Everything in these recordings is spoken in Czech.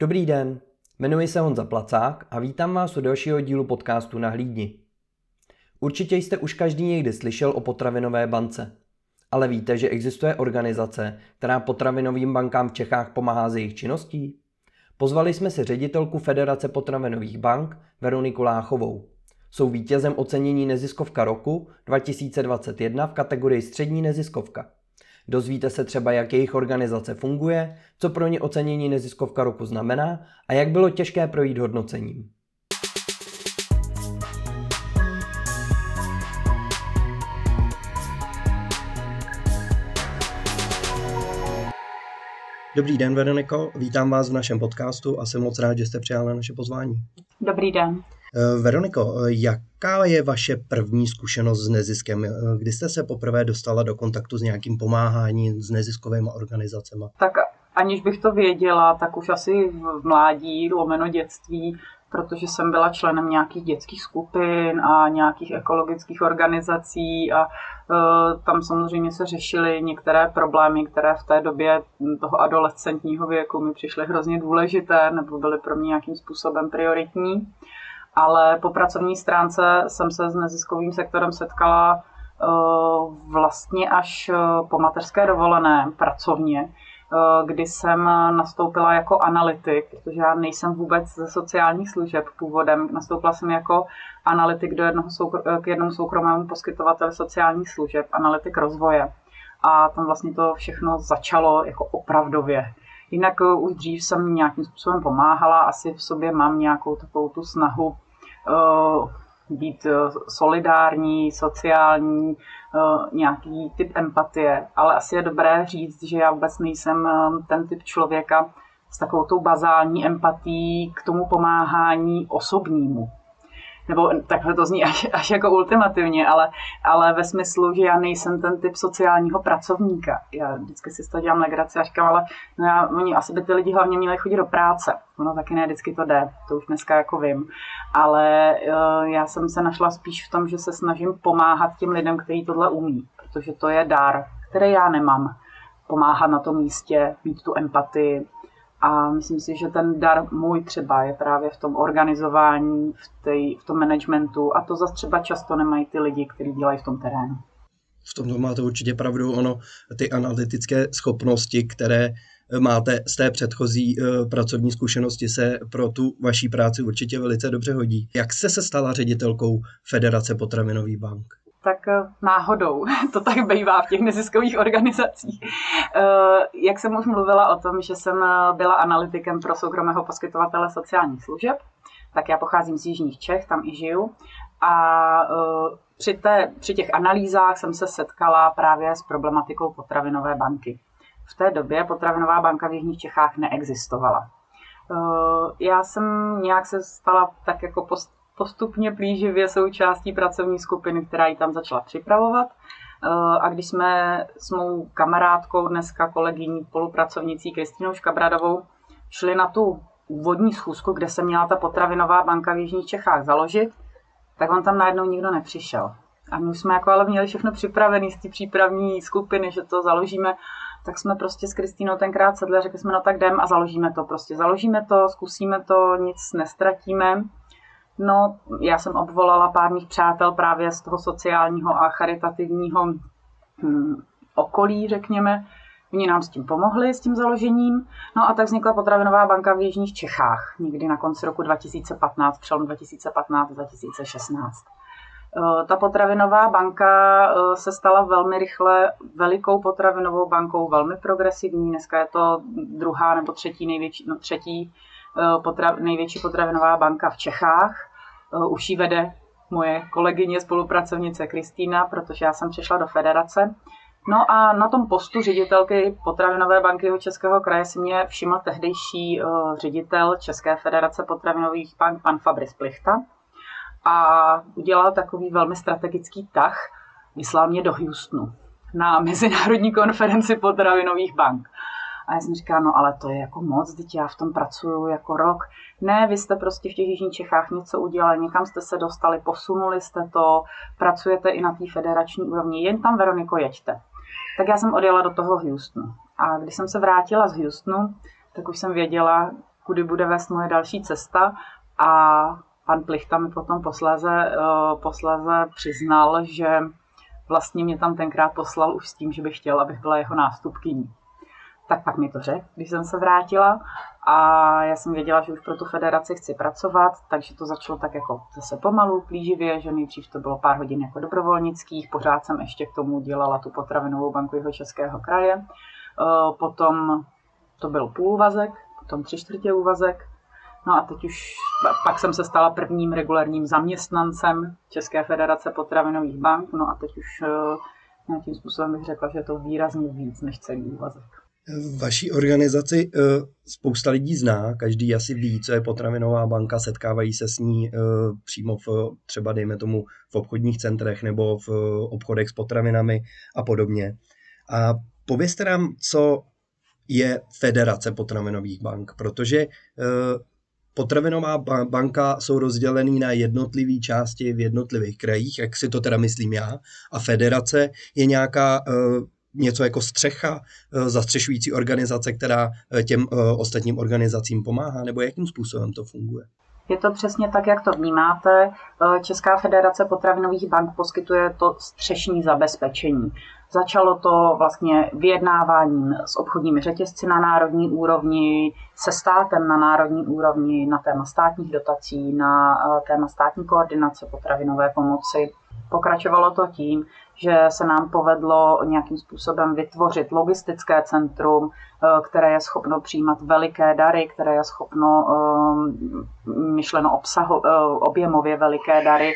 Dobrý den, jmenuji se Honza Placák a vítám vás u dalšího dílu podcastu na hlídni. Určitě jste už každý někdy slyšel o potravinové bance. Ale víte, že existuje organizace, která potravinovým bankám v Čechách pomáhá s jejich činností? Pozvali jsme si ředitelku Federace potravinových bank Veroniku Láchovou. Jsou vítězem ocenění Neziskovka roku 2021 v kategorii Střední neziskovka. Dozvíte se třeba, jak jejich organizace funguje, co pro ně ocenění neziskovka roku znamená a jak bylo těžké projít hodnocením. Dobrý den, Veroniko, vítám vás v našem podcastu a jsem moc rád, že jste přijala naše pozvání. Dobrý den. Eh, Veroniko, eh, jaká je vaše první zkušenost s neziskem? Eh, kdy jste se poprvé dostala do kontaktu s nějakým pomáháním s neziskovými organizacemi? Tak aniž bych to věděla, tak už asi v mládí, lomeno dětství, protože jsem byla členem nějakých dětských skupin a nějakých ekologických organizací a tam samozřejmě se řešily některé problémy, které v té době toho adolescentního věku mi přišly hrozně důležité nebo byly pro mě nějakým způsobem prioritní ale po pracovní stránce jsem se s neziskovým sektorem setkala eh, vlastně až eh, po mateřské dovolené pracovně, eh, kdy jsem nastoupila jako analytik, protože já nejsem vůbec ze sociálních služeb původem. Nastoupila jsem jako analytik do jednoho soukro- k jednomu soukromému poskytovateli sociálních služeb, analytik rozvoje. A tam vlastně to všechno začalo jako opravdově. Jinak už dřív jsem nějakým způsobem pomáhala, asi v sobě mám nějakou takovou tu snahu Eh, být eh, solidární, sociální, eh, nějaký typ empatie, ale asi je dobré říct, že já vůbec nejsem ten typ člověka s takovou tou bazální empatí k tomu pomáhání osobnímu nebo takhle to zní až, až jako ultimativně, ale, ale ve smyslu, že já nejsem ten typ sociálního pracovníka. Já vždycky si z toho dělám legraci a říkám, ale no já, oni asi by ty lidi hlavně měli chodit do práce. Ono taky ne vždycky to jde, to už dneska jako vím. Ale uh, já jsem se našla spíš v tom, že se snažím pomáhat těm lidem, kteří tohle umí, protože to je dar, který já nemám. Pomáhat na tom místě, mít tu empatii, a myslím si, že ten dar můj třeba je právě v tom organizování, v, tej, v tom managementu a to zase třeba často nemají ty lidi, kteří dělají v tom terénu. V tom máte určitě pravdu, ono, ty analytické schopnosti, které máte z té předchozí uh, pracovní zkušenosti se pro tu vaší práci určitě velice dobře hodí. Jak jste se stala ředitelkou Federace potravinových bank? Tak eh, náhodou. To tak bývá v těch neziskových organizacích. Eh, jak jsem už mluvila o tom, že jsem eh, byla analytikem pro soukromého poskytovatele sociálních služeb, tak já pocházím z Jižních Čech, tam i žiju. A při, té, při těch analýzách jsem se setkala právě s problematikou potravinové banky. V té době potravinová banka v Jižních Čechách neexistovala. Já jsem nějak se stala tak jako post postupně plíživě součástí pracovní skupiny, která ji tam začala připravovat. Eh, a když jsme s mou kamarádkou, dneska kolegyní, spolupracovnicí Kristýnou Škabradovou, šli na tu úvodní schůzku, kde se měla ta potravinová banka v Jižních Čechách založit, tak on tam najednou nikdo nepřišel. A my jsme jako ale měli všechno připravené z té přípravní skupiny, že to založíme, tak jsme prostě s Kristýnou tenkrát sedli a řekli jsme, no tak jdem a založíme to. Prostě založíme to, zkusíme to, nic nestratíme. No, já jsem obvolala pár mých přátel právě z toho sociálního a charitativního hm, okolí, řekněme. Oni nám s tím pomohli, s tím založením. No a tak vznikla potravinová banka v Jižních Čechách, někdy na konci roku 2015, přelom 2015-2016. Eh, ta potravinová banka eh, se stala velmi rychle velikou potravinovou bankou, velmi progresivní. Dneska je to druhá nebo třetí největší, no třetí potra, největší potravinová banka v Čechách. Eh, už ji vede moje kolegyně, spolupracovnice Kristýna, protože já jsem přišla do federace. No a na tom postu ředitelky potravinové banky jeho Českého kraje si mě všiml tehdejší uh, ředitel České federace potravinových bank, pan Fabris Plichta. A udělal takový velmi strategický tah, vyslal mě do Houstonu na mezinárodní konferenci potravinových bank. A já jsem říkala, no ale to je jako moc, teď já v tom pracuju jako rok. Ne, vy jste prostě v těch Jižních Čechách něco udělali, někam jste se dostali, posunuli jste to, pracujete i na té federační úrovni, jen tam Veroniko jeďte. Tak já jsem odjela do toho Houstonu. A když jsem se vrátila z Houstonu, tak už jsem věděla, kudy bude vést moje další cesta a pan Plichta mi potom posléze, uh, posléze přiznal, že vlastně mě tam tenkrát poslal už s tím, že bych chtěl, abych byla jeho nástupkyní. Tak pak mi to řekl, když jsem se vrátila a já jsem věděla, že už pro tu federaci chci pracovat, takže to začalo tak jako zase pomalu, plíživě, že nejdřív to bylo pár hodin jako dobrovolnických, pořád jsem ještě k tomu dělala tu potravinovou banku jeho českého kraje. E, potom to byl půlvazek, potom tři čtvrtě úvazek, No a teď už, pak jsem se stala prvním regulárním zaměstnancem České federace potravinových bank, no a teď už e, nějakým způsobem bych řekla, že je to výrazně víc než celý úvazek. Vaší organizaci eh, spousta lidí zná, každý asi ví, co je potravinová banka, setkávají se s ní eh, přímo v, třeba dejme tomu v obchodních centrech nebo v obchodech s potravinami a podobně. A povězte nám, co je Federace potravinových bank, protože eh, potravinová banka jsou rozdělený na jednotlivé části v jednotlivých krajích, jak si to teda myslím já, a federace je nějaká něco jako střecha, eh, zastřešující organizace, která eh, těm eh, ostatním organizacím pomáhá, nebo jakým způsobem to funguje? Je to přesně tak, jak to vnímáte. Česká federace potravinových bank poskytuje to střešní zabezpečení. Začalo to vlastně vyjednáváním s obchodními řetězci na národní úrovni, se státem na národní úrovni, na téma státních dotací, na téma státní koordinace potravinové pomoci. Pokračovalo to tím, že se nám povedlo nějakým způsobem vytvořit logistické centrum, eh, které je schopno přijímat veliké dary, které je schopno eh, myšleno obsahu, eh, objemově veliké dary,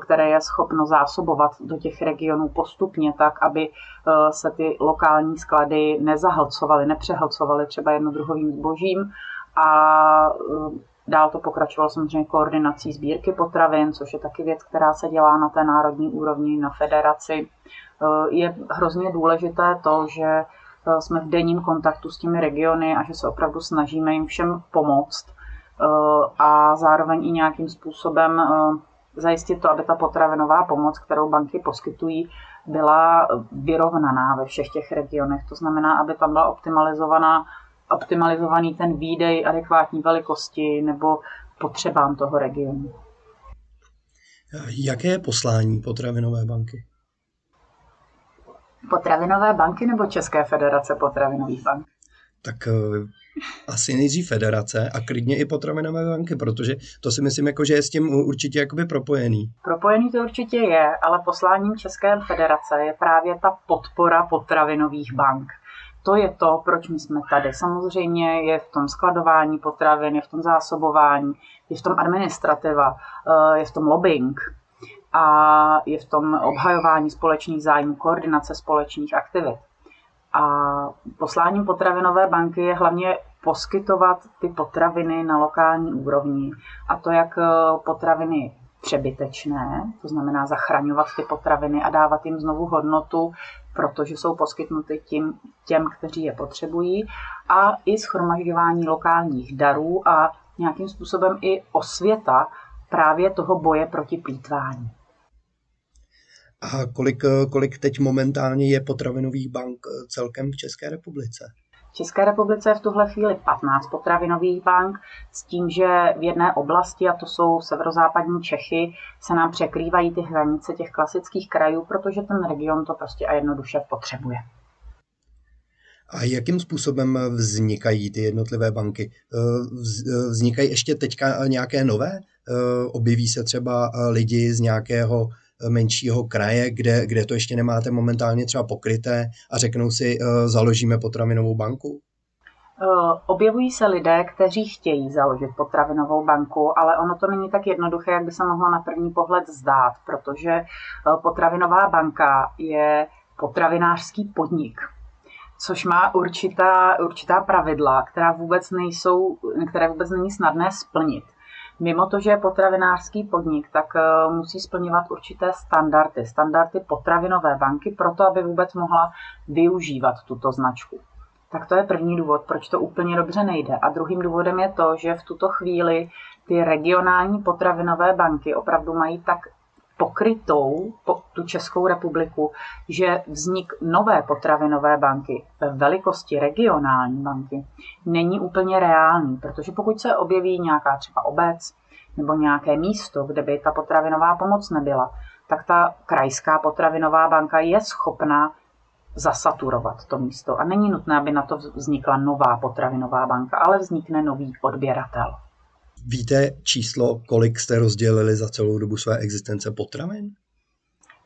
které je schopno zásobovat do těch regionů postupně tak, aby se ty lokální sklady nezahlcovaly, nepřehlcovaly třeba jednodruhovým zbožím. A Dál to pokračovalo samozřejmě koordinací sbírky potravin, což je taky věc, která se dělá na té národní úrovni, na federaci. Eh, je hrozně důležité to, že eh, jsme v denním kontaktu s těmi regiony a že se opravdu snažíme jim všem pomoct eh, a zároveň i nějakým způsobem zajistit to, aby ta potravinová pomoc, kterou banky poskytují, byla vyrovnaná ve všech těch regionech. To znamená, aby tam byla optimalizovaná optimalizovaný ten výdej adekvátní velikosti nebo potřebám toho regionu. Jaké je poslání potravinové banky? Potravinové banky nebo České federace potravinových bank? Tak uh, asi nejdřív federace a klidně i potravinové banky, protože to si myslím, jako, že je s tím určitě jakoby propojený. Propojený to určitě je, ale posláním České federace je právě ta podpora potravinových bank to je to, proč my jsme tady. Samozřejmě je v tom skladování potravin, je v tom zásobování, je v tom administrativa, eh, je v tom lobbying a je v tom obhajování společných zájmů, koordinace společných aktivit. A posláním potravinové banky je hlavně poskytovat ty potraviny na lokální úrovni. A to jak eh, potraviny přebytečné, to znamená zachraňovat ty potraviny a dávat jim znovu hodnotu, protože jsou poskytnuty tím, těm, kteří je potřebují, a i schromažďování lokálních darů a nějakým způsobem i osvěta právě toho boje proti plítvání. A kolik, kolik teď momentálně je potravinových bank celkem v České republice? České republice je v tuhle chvíli 15 potravinových bank s tím, že v jedné oblasti, a to jsou severozápadní Čechy, se nám překrývají ty hranice těch klasických krajů, protože ten region to prostě a jednoduše potřebuje. A jakým způsobem vznikají ty jednotlivé banky? Vznikají ještě teďka nějaké nové? Objeví se třeba lidi z nějakého menšího kraje, kde, kde to ještě nemáte momentálně třeba pokryté a řeknou si, eh, založíme potravinovou banku? Eh, objevují se lidé, kteří chtějí založit potravinovou banku, ale ono to není tak jednoduché, jak by se mohlo na první pohled zdát, protože eh, potravinová banka je potravinářský podnik, což má určitá, určitá pravidla, která vůbec nejsou, které vůbec není snadné splnit. Mimo to, že je potravinářský podnik, tak eh, musí splňovat určité standardy, standardy potravinové banky, proto aby vůbec mohla využívat tuto značku. Tak to je první důvod, proč to úplně dobře nejde. A druhým důvodem je to, že v tuto chvíli ty regionální potravinové banky opravdu mají tak pokrytou po tu Českou republiku, že vznik nové potravinové banky ve velikosti regionální banky není úplně reálný, protože pokud se objeví nějaká třeba obec nebo nějaké místo, kde by ta potravinová pomoc nebyla, tak ta krajská potravinová banka je schopná zasaturovat to místo. A není nutné, aby na to vznikla nová potravinová banka, ale vznikne nový odběratel. Víte číslo, kolik jste rozdělili za celou dobu své existence potravin?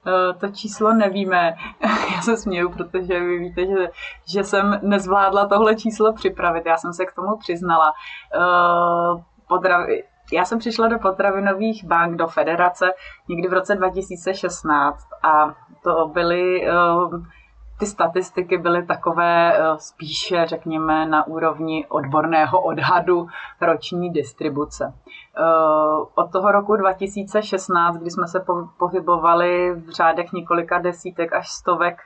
Eh, to číslo nevíme. Já se směju, protože vy víte, že, že jsem nezvládla tohle číslo připravit. Já jsem se k tomu přiznala. Eh. Já jsem přišla do potravinových bank, do federace někdy v roce 2016 a to byly eh, ty statistiky byly takové eh, spíše, řekněme, na úrovni odborného odhadu roční distribuce. Eh, od toho roku 2016, kdy jsme se pohybovali v řádech několika desítek až stovek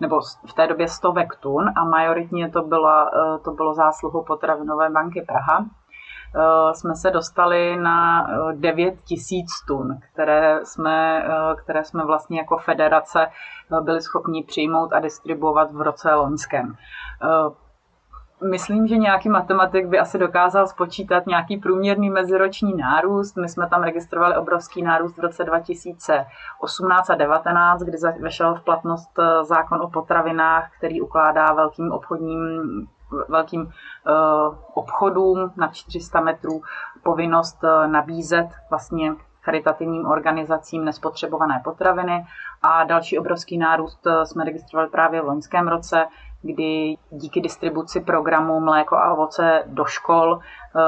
nebo v té době stovek tun a majoritně to, byla, eh, to bylo zásluhou Potravinové banky Praha, jsme se dostali na 9 tisíc tun, které jsme, které jsme vlastně jako federace byli schopni přijmout a distribuovat v roce loňském. Eh, myslím, že nějaký matematik by asi dokázal spočítat nějaký průměrný meziroční nárůst. My jsme tam registrovali obrovský nárůst v roce 2018 a 2019, kdy vešel v platnost eh, zákon o potravinách, který ukládá velkým obchodním velkým uh, obchodům na 400 metrů povinnost uh, nabízet vlastně charitativním organizacím nespotřebované potraviny. A další obrovský nárůst eh, jsme registrovali právě v loňském roce, kdy díky distribuci programu Mléko a ovoce do škol eh,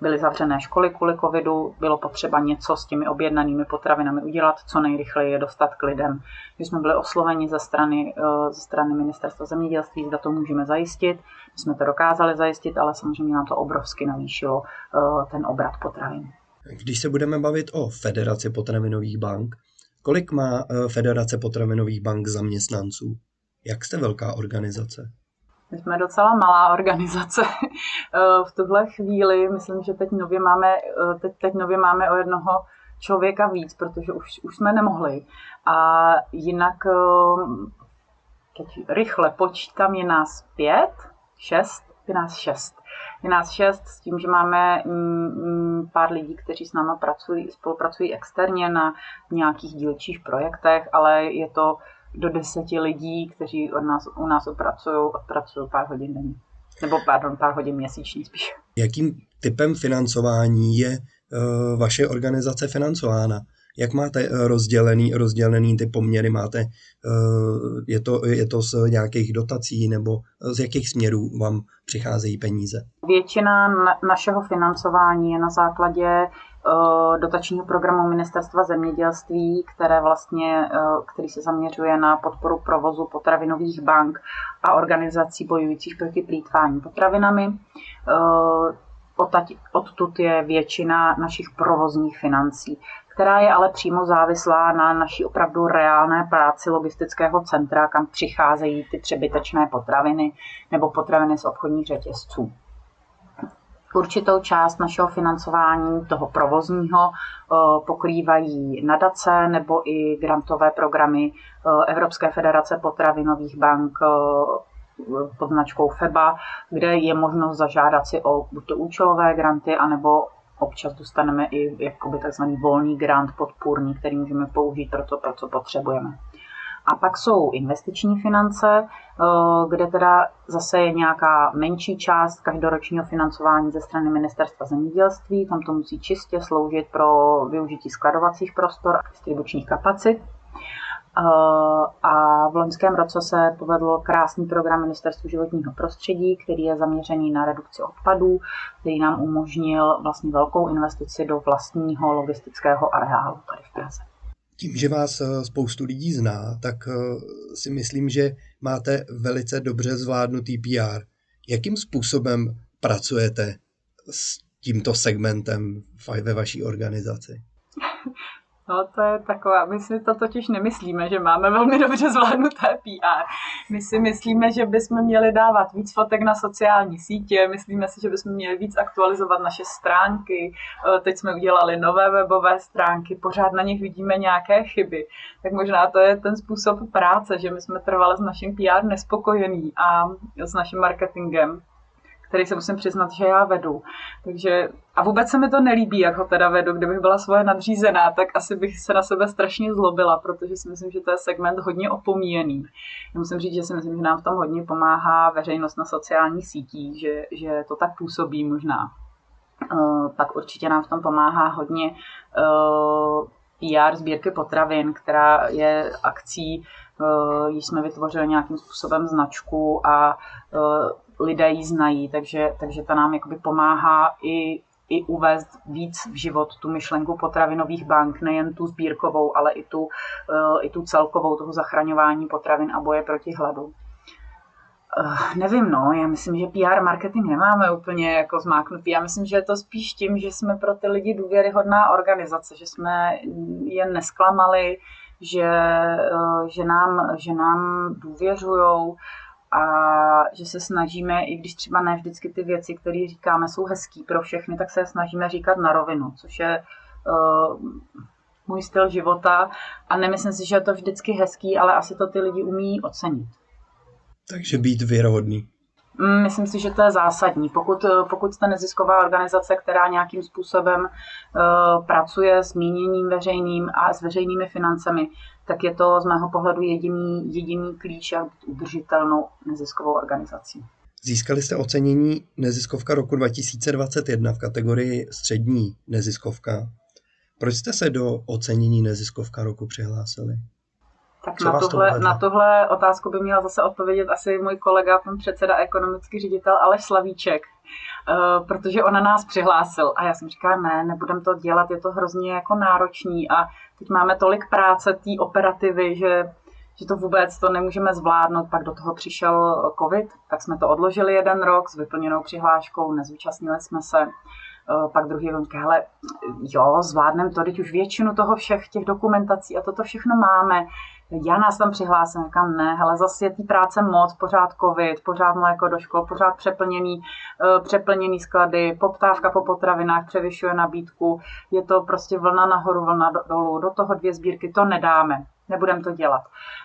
byly zavřené školy kvůli covidu, bylo potřeba něco s těmi objednanými potravinami udělat, co nejrychleji je dostat k lidem. My jsme byli osloveni ze strany, eh, ze strany ministerstva zemědělství, zda to můžeme zajistit. My jsme to dokázali zajistit, ale samozřejmě nám to obrovsky navýšilo ten obrat potravin. Když se budeme bavit o Federaci potravinových bank, kolik má eh, Federace potravinových bank zaměstnanců? Jak jste velká organizace? My jsme docela malá organizace. Eh, v tuhle chvíli, myslím, že teď nově máme, eh, teď, teď nově máme o jednoho člověka víc, protože už, už jsme nemohli. A jinak teď rychle počítám, je nás pět, šest, je nás šest. Je nás šest s tím, že máme mm, mm, pár lidí, kteří s náma pracují, spolupracují externě na nějakých dílčích projektech, ale je to do deseti lidí, kteří od nás, u nás opracují, odpracují pár hodin denně. Nebo pardon, pár hodin měsíčně spíš. Jakým typem financování je uh, vaše organizace financována? Jak máte eh, rozdělený, rozdělený ty poměry? Máte, eh, je to, je to z nějakých dotací nebo z jakých směrů vám přicházejí peníze? Většina našeho financování je na základě eh, dotačního programu Ministerstva zemědělství, které vlastně, který se zaměřuje na podporu provozu potravinových bank a organizací bojujících proti plýtvání potravinami. Odtud je většina našich provozních financí která je ale přímo závislá na naší opravdu reálné práci logistického centra, kam přicházejí ty přebytečné potraviny nebo potraviny z obchodních řetězců. Určitou část našeho financování, toho provozního, eh, pokrývají nadace nebo i grantové programy eh, Evropské federace potravinových bank eh, pod značkou FEBA, kde je možnost zažádat si o buď to účelové granty, anebo občas dostaneme i jakoby takzvaný volný grant podpůrný, který můžeme použít pro to, pro co potřebujeme. A pak jsou investiční finance, eh, kde teda zase je nějaká menší část každoročního financování ze strany Ministerstva zemědělství. Tam to musí čistě sloužit pro využití skladovacích prostor a distribučních kapacit. A v loňském roce se povedl krásný program Ministerstvu životního prostředí, který je zaměřený na redukci odpadů, který nám umožnil vlastně velkou investici do vlastního logistického areálu tady v Praze. Tím, že vás eh, spoustu lidí zná, tak eh, si myslím, že máte velice dobře zvládnutý PR. Jakým způsobem pracujete s tímto segmentem ve vaší organizaci? No to je taková, my si to totiž nemyslíme, že máme velmi dobře zvládnuté PR. My si myslíme, že bychom měli dávat víc fotek na sociální sítě, myslíme si, že bychom měli víc aktualizovat naše stránky, eh, teď jsme udělali nové webové stránky, pořád na nich vidíme nějaké chyby. Tak možná to je ten způsob práce, že my jsme trvali s naším PR nespokojení a s naším marketingem který se musím přiznat, že já vedu. Takže, a vůbec se mi to nelíbí, jak ho teda vedu. Kdybych byla svoje nadřízená, tak asi bych se na sebe strašně zlobila, protože si myslím, že to je segment hodně opomíjený. Já musím říct, že si myslím, že nám v tom hodně pomáhá veřejnost na sociálních sítích, že, že to tak působí možná. Uh, pak určitě nám v tom pomáhá hodně uh, PR sbírky potravin, která je akcí, uh, již jsme vytvořili nějakým způsobem značku a uh, lidé ji znají, takže, takže ta nám jakoby pomáhá i, i uvést víc v život tu myšlenku potravinových bank, nejen tu sbírkovou, ale i tu, uh, i tu celkovou toho zachraňování potravin a boje proti hladu. Uh, nevím, no, já myslím, že PR marketing nemáme úplně jako zmáknutý. Já myslím, že je to spíš tím, že jsme pro ty lidi důvěryhodná organizace, že jsme je nesklamali, že, uh, že, nám, že nám důvěřujou, a že se snažíme, i když třeba ne vždycky ty věci, které říkáme, jsou hezký pro všechny, tak se snažíme říkat na rovinu, což je uh, můj styl života a nemyslím si, že je to vždycky hezký, ale asi to ty lidi umí ocenit. Takže být věrohodný. Mm, myslím si, že to je zásadní. Pokud, eh, pokud jste nezisková organizace, která nějakým způsobem uh, pracuje s míněním veřejným a s veřejnými financemi, tak je to z mého pohledu jediný, jediný klíč, jak být udržitelnou neziskovou organizací. Získali jste ocenění Neziskovka roku 2021 v kategorii střední neziskovka. Proč jste se do ocenění Neziskovka roku přihlásili? Tak na tohle, na tohle otázku by měl zase odpovědět asi můj kolega, pan předseda ekonomický ředitel Aleš Slavíček, uh, protože on na nás přihlásil a já jsem říkala, ne, nebudem to dělat, je to hrozně jako náročný a teď máme tolik práce té operativy, že, že to vůbec to nemůžeme zvládnout. Pak do toho přišel covid, tak jsme to odložili jeden rok s vyplněnou přihláškou, nezúčastnili jsme se. Uh, pak druhý rok, hele, jo, zvládneme to, teď už většinu toho všech těch dokumentací a toto všechno máme já nás tam přihlásím, říkám ne, hele, zase je té práce moc, pořád covid, pořád mléko do škol, pořád přeplněný, uh, přeplněný sklady, poptávka po potravinách převyšuje nabídku, je to prostě vlna nahoru, vlna dolů, do toho dvě sbírky, to nedáme, nebudeme to dělat.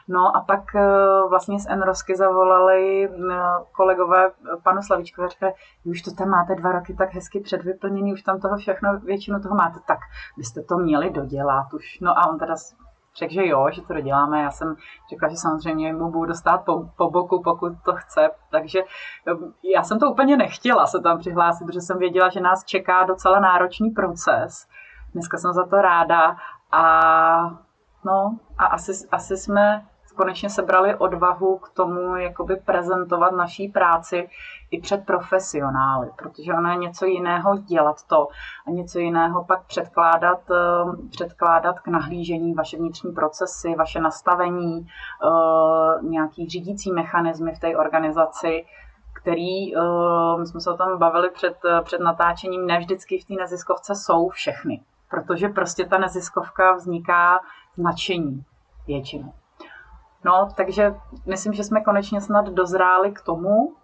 No a pak uh, vlastně z Enrosky zavolali uh, kolegové panu Slavíčkovi a říkali, už to tam máte dva roky tak hezky předvyplněný, už tam toho všechno, většinu toho máte, tak byste to měli dodělat už. No a on teda řekl, že jo, že to doděláme. Já jsem řekla, že samozřejmě mu budu dostat po, po boku, pokud to chce. Takže um, já jsem to úplně nechtěla se tam přihlásit, protože jsem věděla, že nás čeká docela náročný proces. Dneska jsem za to ráda a no a asi, asi jsme konečně sebrali odvahu k tomu jakoby prezentovat naší práci i před profesionály, protože ono je něco jiného dělat to a něco jiného pak předkládat, eh, předkládat k nahlížení vaše vnitřní procesy, vaše nastavení, eh, nějaký řídící mechanismy v té organizaci, který, eh, my jsme se o tom bavili před, před natáčením, ne vždycky v té neziskovce jsou všechny, protože prostě ta neziskovka vzniká z nadšení většinou. No, takže myslím, že jsme konečně snad dozráli k tomu,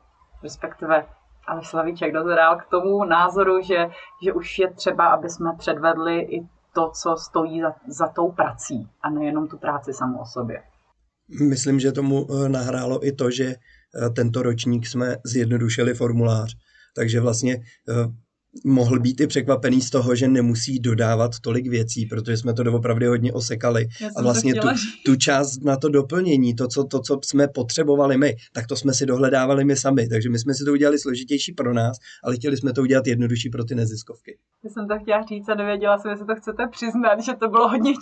respektive ale Slavíček dozrál k tomu názoru, že, že už je třeba, aby jsme předvedli i to, co stojí za, za tou prací a nejenom tu práci samou o sobě. Myslím, že tomu eh, nahrálo i to, že eh, tento ročník jsme zjednodušili formulář, takže vlastně eh, mohl být i překvapený z toho, že nemusí dodávat tolik věcí, protože jsme to doopravdy hodně osekali. A vlastně tu, tu část na to doplnění, to co, to, co jsme potřebovali my, tak to jsme si dohledávali my sami. Takže my jsme si to udělali složitější pro nás, ale chtěli jsme to udělat jednodušší pro ty neziskovky. Já jsem to chtěla říct a nevěděla jsem, jestli to chcete přiznat, že to bylo hodně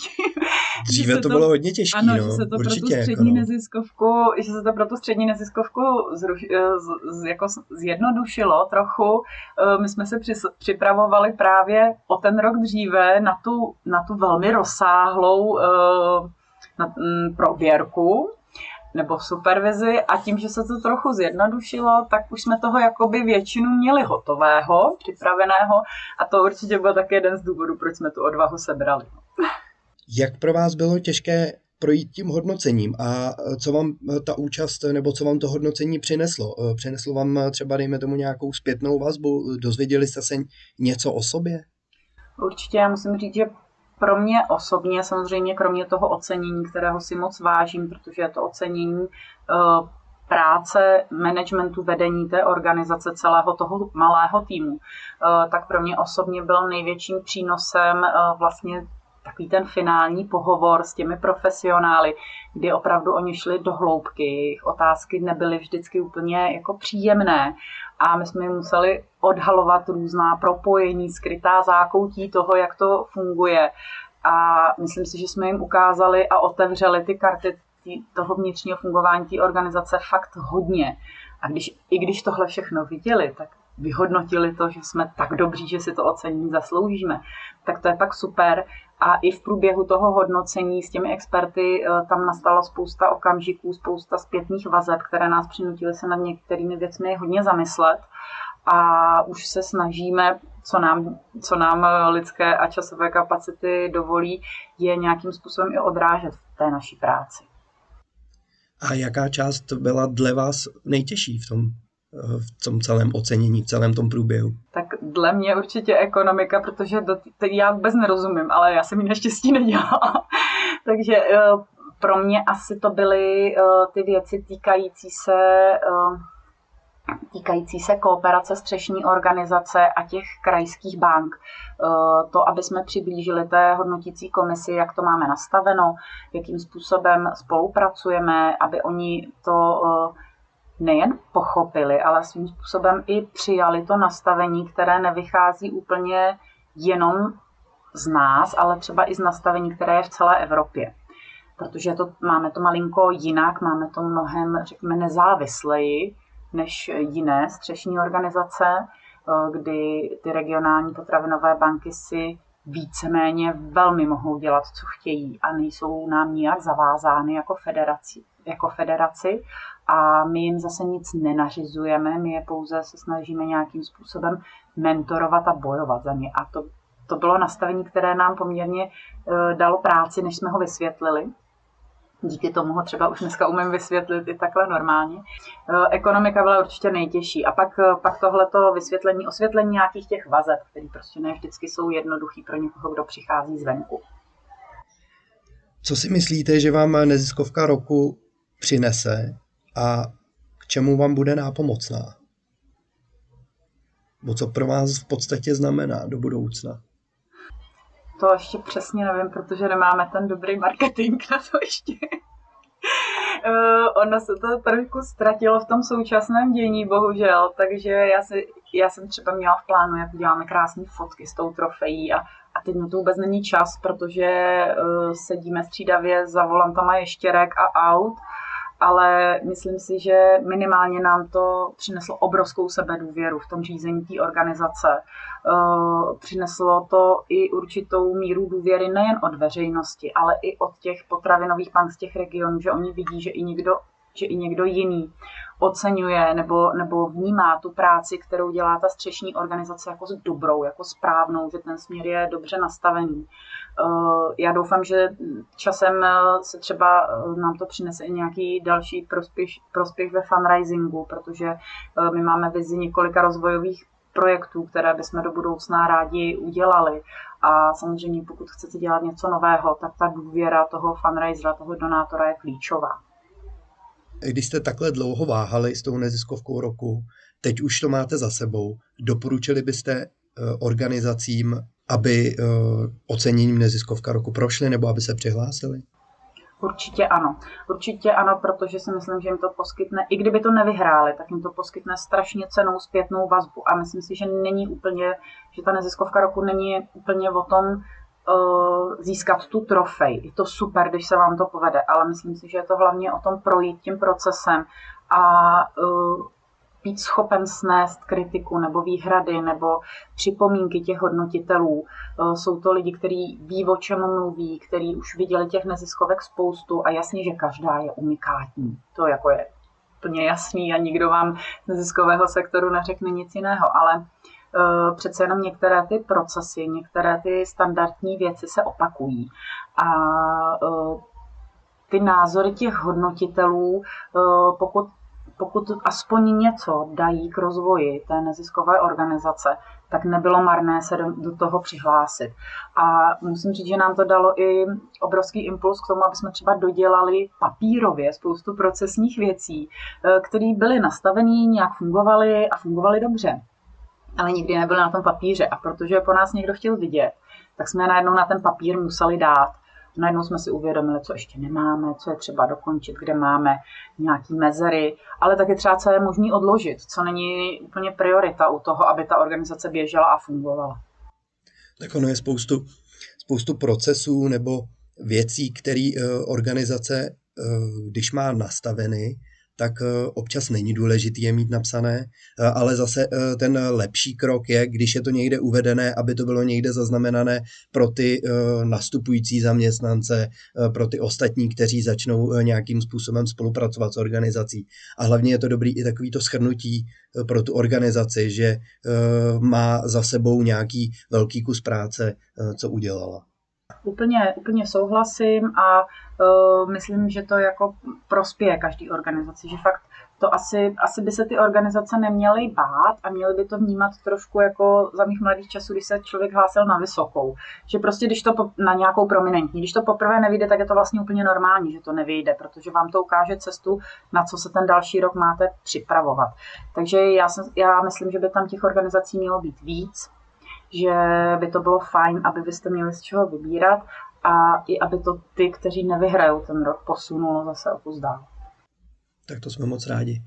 Dříve to, to bylo hodně těžké, ano, no, že se to určitě, pro tu střední jako no. neziskovku, že se to pro tu střední neziskovku zruš, eh, z, z, jako zjednodušilo trochu. Eh, my jsme se při, připravovali právě o ten rok dříve na tu, na tu velmi rozsáhlou eh, na, m, prověrku nebo supervizi a tím, že se to trochu zjednodušilo, tak už jsme toho jakoby většinu měli hotového, připraveného a to určitě byl také jeden z důvodů, proč jsme tu odvahu sebrali. Jak pro vás bylo těžké projít tím hodnocením a co vám ta účast nebo co vám to hodnocení přineslo? Přineslo vám třeba, dejme tomu, nějakou zpětnou vazbu? Dozvěděli jste se něco o sobě? Určitě já musím říct, že pro mě osobně, samozřejmě kromě toho ocenění, kterého si moc vážím, protože je to ocenění práce, managementu, vedení té organizace, celého toho malého týmu, tak pro mě osobně byl největším přínosem vlastně takový ten finální pohovor s těmi profesionály, kdy opravdu oni šli do hloubky, jejich otázky nebyly vždycky úplně jako příjemné a my jsme jim museli odhalovat různá propojení, skrytá zákoutí toho, jak to funguje. A myslím si, že jsme jim ukázali a otevřeli ty karty toho vnitřního fungování té organizace fakt hodně. A když, i když tohle všechno viděli, tak vyhodnotili to, že jsme tak dobří, že si to ocení zasloužíme, tak to je tak super. A i v průběhu toho hodnocení s těmi experty eh, tam nastala spousta okamžiků, spousta zpětných vazeb, které nás přinutily se nad některými věcmi hodně zamyslet. A už se snažíme, co nám, co nám eh, lidské a časové kapacity dovolí, je nějakým způsobem i odrážet v té naší práci. A jaká část byla dle vás nejtěžší v tom v tom celém ocenění, v celém tom průběhu? Tak dle mě určitě ekonomika, protože do, já vůbec nerozumím, ale já jsem ji naštěstí nedělala. Takže eh, pro mě asi to byly eh, ty věci týkající se eh, týkající se kooperace střešní organizace a těch krajských bank. To, aby jsme přiblížili té hodnotící komisi, jak to máme nastaveno, jakým způsobem spolupracujeme, aby oni to nejen pochopili, ale svým způsobem i přijali to nastavení, které nevychází úplně jenom z nás, ale třeba i z nastavení, které je v celé Evropě. Protože to, máme to malinko jinak, máme to mnohem, řekněme, nezávisleji než jiné střešní organizace, eh, kdy ty regionální potravinové banky si víceméně velmi mohou dělat, co chtějí a nejsou nám nijak zavázány jako federaci, jako federaci a my jim zase nic nenařizujeme, my je pouze se snažíme nějakým způsobem mentorovat a bojovat za ně. A to, to bylo nastavení, které nám poměrně e, dalo práci, než jsme ho vysvětlili. Díky tomu ho třeba už dneska umím vysvětlit i takhle normálně. E, ekonomika byla určitě nejtěžší. A pak, e, pak tohleto vysvětlení, osvětlení nějakých těch vazeb, které prostě ne vždycky jsou jednoduchý pro někoho, kdo přichází zvenku. Co si myslíte, že vám neziskovka roku přinese a k čemu vám bude nápomocná? Bo co pro vás v podstatě znamená do budoucna? To ještě přesně nevím, protože nemáme ten dobrý marketing na to ještě. uh, ono se to trošku ztratilo v tom současném dění, bohužel, takže já, si, já jsem třeba měla v plánu, jak uděláme krásné fotky s tou trofejí a, a teď na to vůbec není čas, protože uh, sedíme střídavě za volantama ještěrek a aut ale myslím si, že minimálně nám to přineslo obrovskou sebedůvěru v tom řízení té organizace. Eh, přineslo to i určitou míru důvěry nejen od veřejnosti, ale i od těch potravinových bank z těch regionů, že oni vidí, že i někdo, že i někdo jiný oceňuje nebo, nebo vnímá tu práci, kterou dělá ta střešní organizace jako dobrou, jako správnou, že ten směr je dobře nastavený. Eh, já doufám, že časem eh, se třeba eh, nám to přinese i nějaký další prospěch, prospěch ve fundraisingu, protože my máme vizi několika rozvojových projektů, které bychom do budoucna rádi udělali. A samozřejmě, pokud chcete dělat něco nového, tak ta důvěra toho fundraisera, toho donátora je klíčová. Když jste takhle dlouho váhali s tou neziskovkou roku, teď už to máte za sebou, doporučili byste organizacím aby uh, oceněním neziskovka roku prošly nebo aby se přihlásili? Určitě ano. Určitě ano, protože si myslím, že jim to poskytne, i kdyby to nevyhráli, tak jim to poskytne strašně cenou zpětnou vazbu. A myslím si, že není úplně, že ta neziskovka roku není úplně o tom uh, získat tu trofej. Je to super, když se vám to povede, ale myslím si, že je to hlavně o tom projít tím procesem a uh, být schopen snést kritiku nebo výhrady nebo připomínky těch hodnotitelů. E, jsou to lidi, kteří ví, o čem mluví, kteří už viděli těch neziskovek spoustu a jasně, že každá je unikátní. To jako je plně jasný a nikdo vám z neziskového sektoru neřekne nic jiného, ale přece jenom některé ty procesy, některé ty standardní věci se opakují. A uh, ty názory těch hodnotitelů, uh, pokud pokud aspoň něco dají k rozvoji té neziskové organizace, tak nebylo marné se do, do toho přihlásit. A musím říct, že nám to dalo i obrovský impuls k tomu, aby jsme třeba dodělali papírově spoustu procesních věcí, eh, které byly nastavené, nějak fungovaly a fungovaly dobře. Ale nikdy nebyly na tom papíře. A protože po nás někdo chtěl vidět, tak jsme najednou na ten papír museli dát najednou jsme si uvědomili, co ještě nemáme, co je třeba dokončit, kde máme nějaký mezery, ale taky třeba, co je možné odložit, co není úplně priorita u toho, aby ta organizace běžela a fungovala. Tak ono je spoustu, spoustu procesů nebo věcí, které eh, organizace, eh, když má nastaveny, tak eh, občas není důležitý je mít napsané, eh, ale zase eh, ten lepší krok je, když je to někde uvedené, aby to bylo někde zaznamenané pro ty nastupující zaměstnance, pro ty ostatní, kteří začnou nějakým způsobem spolupracovat s organizací. A hlavně je to dobrý i takovýto schrnutí pro tu organizaci, že má za sebou nějaký velký kus práce, co udělala. Úplně, úplně souhlasím a uh, myslím, že to jako prospěje každý organizaci, že fakt to asi, asi by se ty organizace neměly bát a měly by to vnímat trošku jako za mých mladých časů, když se člověk hlásil na vysokou. Že prostě když to po, na nějakou prominentní, když to poprvé nevyjde, tak je to vlastně úplně normální, že to nevyjde, protože vám to ukáže cestu, na co se ten další rok máte připravovat. Takže já, jsem, já myslím, že by tam těch organizací mělo být víc, že by to bylo fajn, aby vy jste měli z čeho vybírat a i aby to ty, kteří nevyhrajou ten rok, posunulo zase o kus dál. Tak to jsme moc rádi.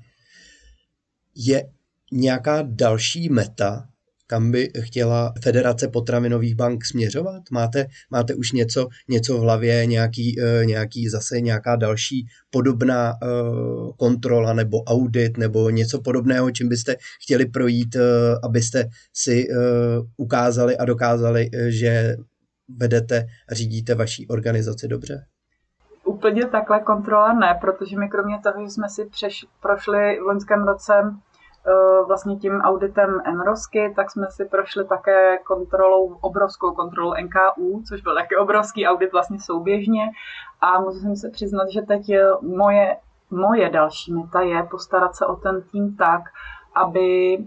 Je nějaká další meta, kam by chtěla Federace potravinových bank směřovat? Máte, máte už něco, něco v hlavě, nějaký, uh, nějaký zase nějaká další podobná uh, kontrola nebo audit nebo něco podobného, čím byste chtěli projít, uh, abyste si ukázali a dokázali, že vedete, řídíte vaší organizaci dobře? Úplně takhle kontrola ne, protože my kromě toho, že jsme si přeš, prošli v loňském roce Eh, vlastně tím auditem Enrosky, tak jsme si prošli také kontrolou, obrovskou kontrolou NKU, což byl taky obrovský audit vlastně souběžně. A musím se přiznat, že teď moje, moje další meta je postarat se o ten tým tak, aby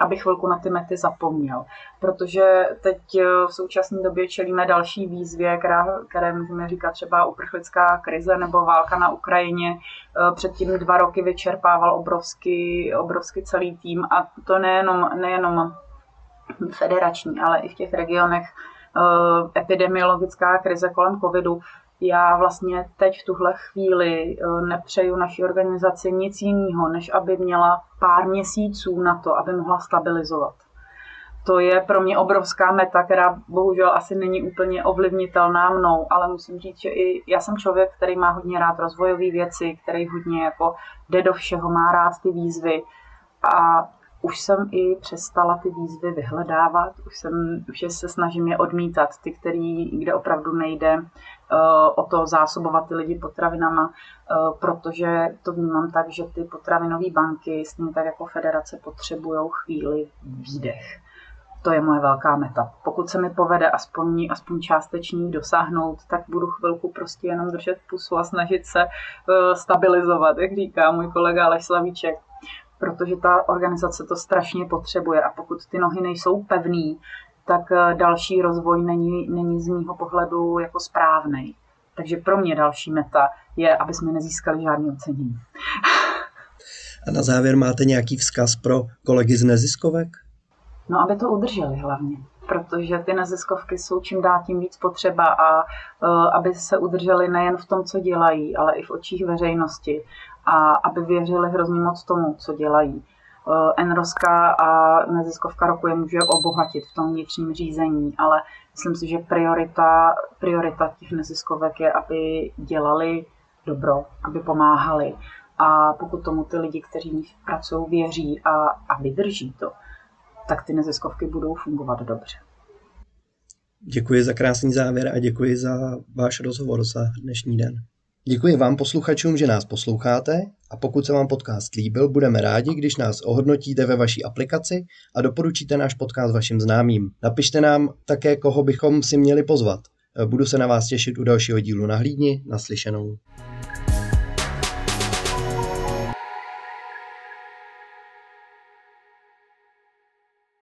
aby chvilku na ty mety zapomněl. Protože teď eh, v současné době čelíme další výzvě, která, které můžeme říkat třeba uprchlická krize nebo válka na Ukrajině. Eh, předtím dva roky vyčerpával obrovský, obrovský celý tým a to nejenom, nejenom federační, ale i v těch regionech eh, epidemiologická krize kolem covidu já vlastně teď v tuhle chvíli eh, nepřeju naší organizaci nic jiného, než aby měla pár měsíců na to, aby mohla stabilizovat. To je pro mě obrovská meta, která bohužel asi není úplně ovlivnitelná mnou, ale musím říct, že i já jsem člověk, který má hodně rád rozvojové věci, který hodně jako jde do všeho, má rád ty výzvy a už jsem i přestala ty výzvy vyhledávat, už, jsem, už se snažím je odmítat, ty, který, kde opravdu nejde uh, o to zásobovat ty lidi potravinama, uh, protože to vnímám tak, že ty potravinové banky, stejně tak jako federace, potřebují chvíli výdech. To je moje velká meta. Pokud se mi povede aspoň, aspoň částečný dosáhnout, tak budu chvilku prostě jenom držet pusu a snažit se uh, stabilizovat, jak říká můj kolega Aleš Slavíček protože ta organizace to strašně potřebuje a pokud ty nohy nejsou pevný, tak eh, další rozvoj není, není z mýho pohledu jako správný. Takže pro mě další meta je, aby jsme nezískali žádný ocenění. A na závěr máte nějaký vzkaz pro kolegy z neziskovek? No, aby to udrželi hlavně, protože ty neziskovky jsou čím dál tím víc potřeba a uh, aby se udrželi nejen v tom, co dělají, ale i v očích veřejnosti a aby věřili hrozně moc tomu, co dělají. Eh, Enroska a neziskovka roku je může obohatit v tom vnitřním řízení, ale myslím si, že priorita, priorita těch neziskovek je, aby dělali dobro, aby pomáhali. A pokud tomu ty lidi, kteří v nich pracují, věří a, a vydrží to, tak ty neziskovky budou fungovat dobře. Děkuji za krásný závěr a děkuji za váš rozhovor za dnešní den. Děkuji vám posluchačům, že nás posloucháte A pokud se vám podcast líbil, budeme rádi, když nás ohodnotíte ve vaší aplikaci a doporučíte náš podcast vašim známým. Napište nám také, koho bychom si měli pozvat. Budu se na vás těšit u dalšího dílu na hlídni. Naslyšenou.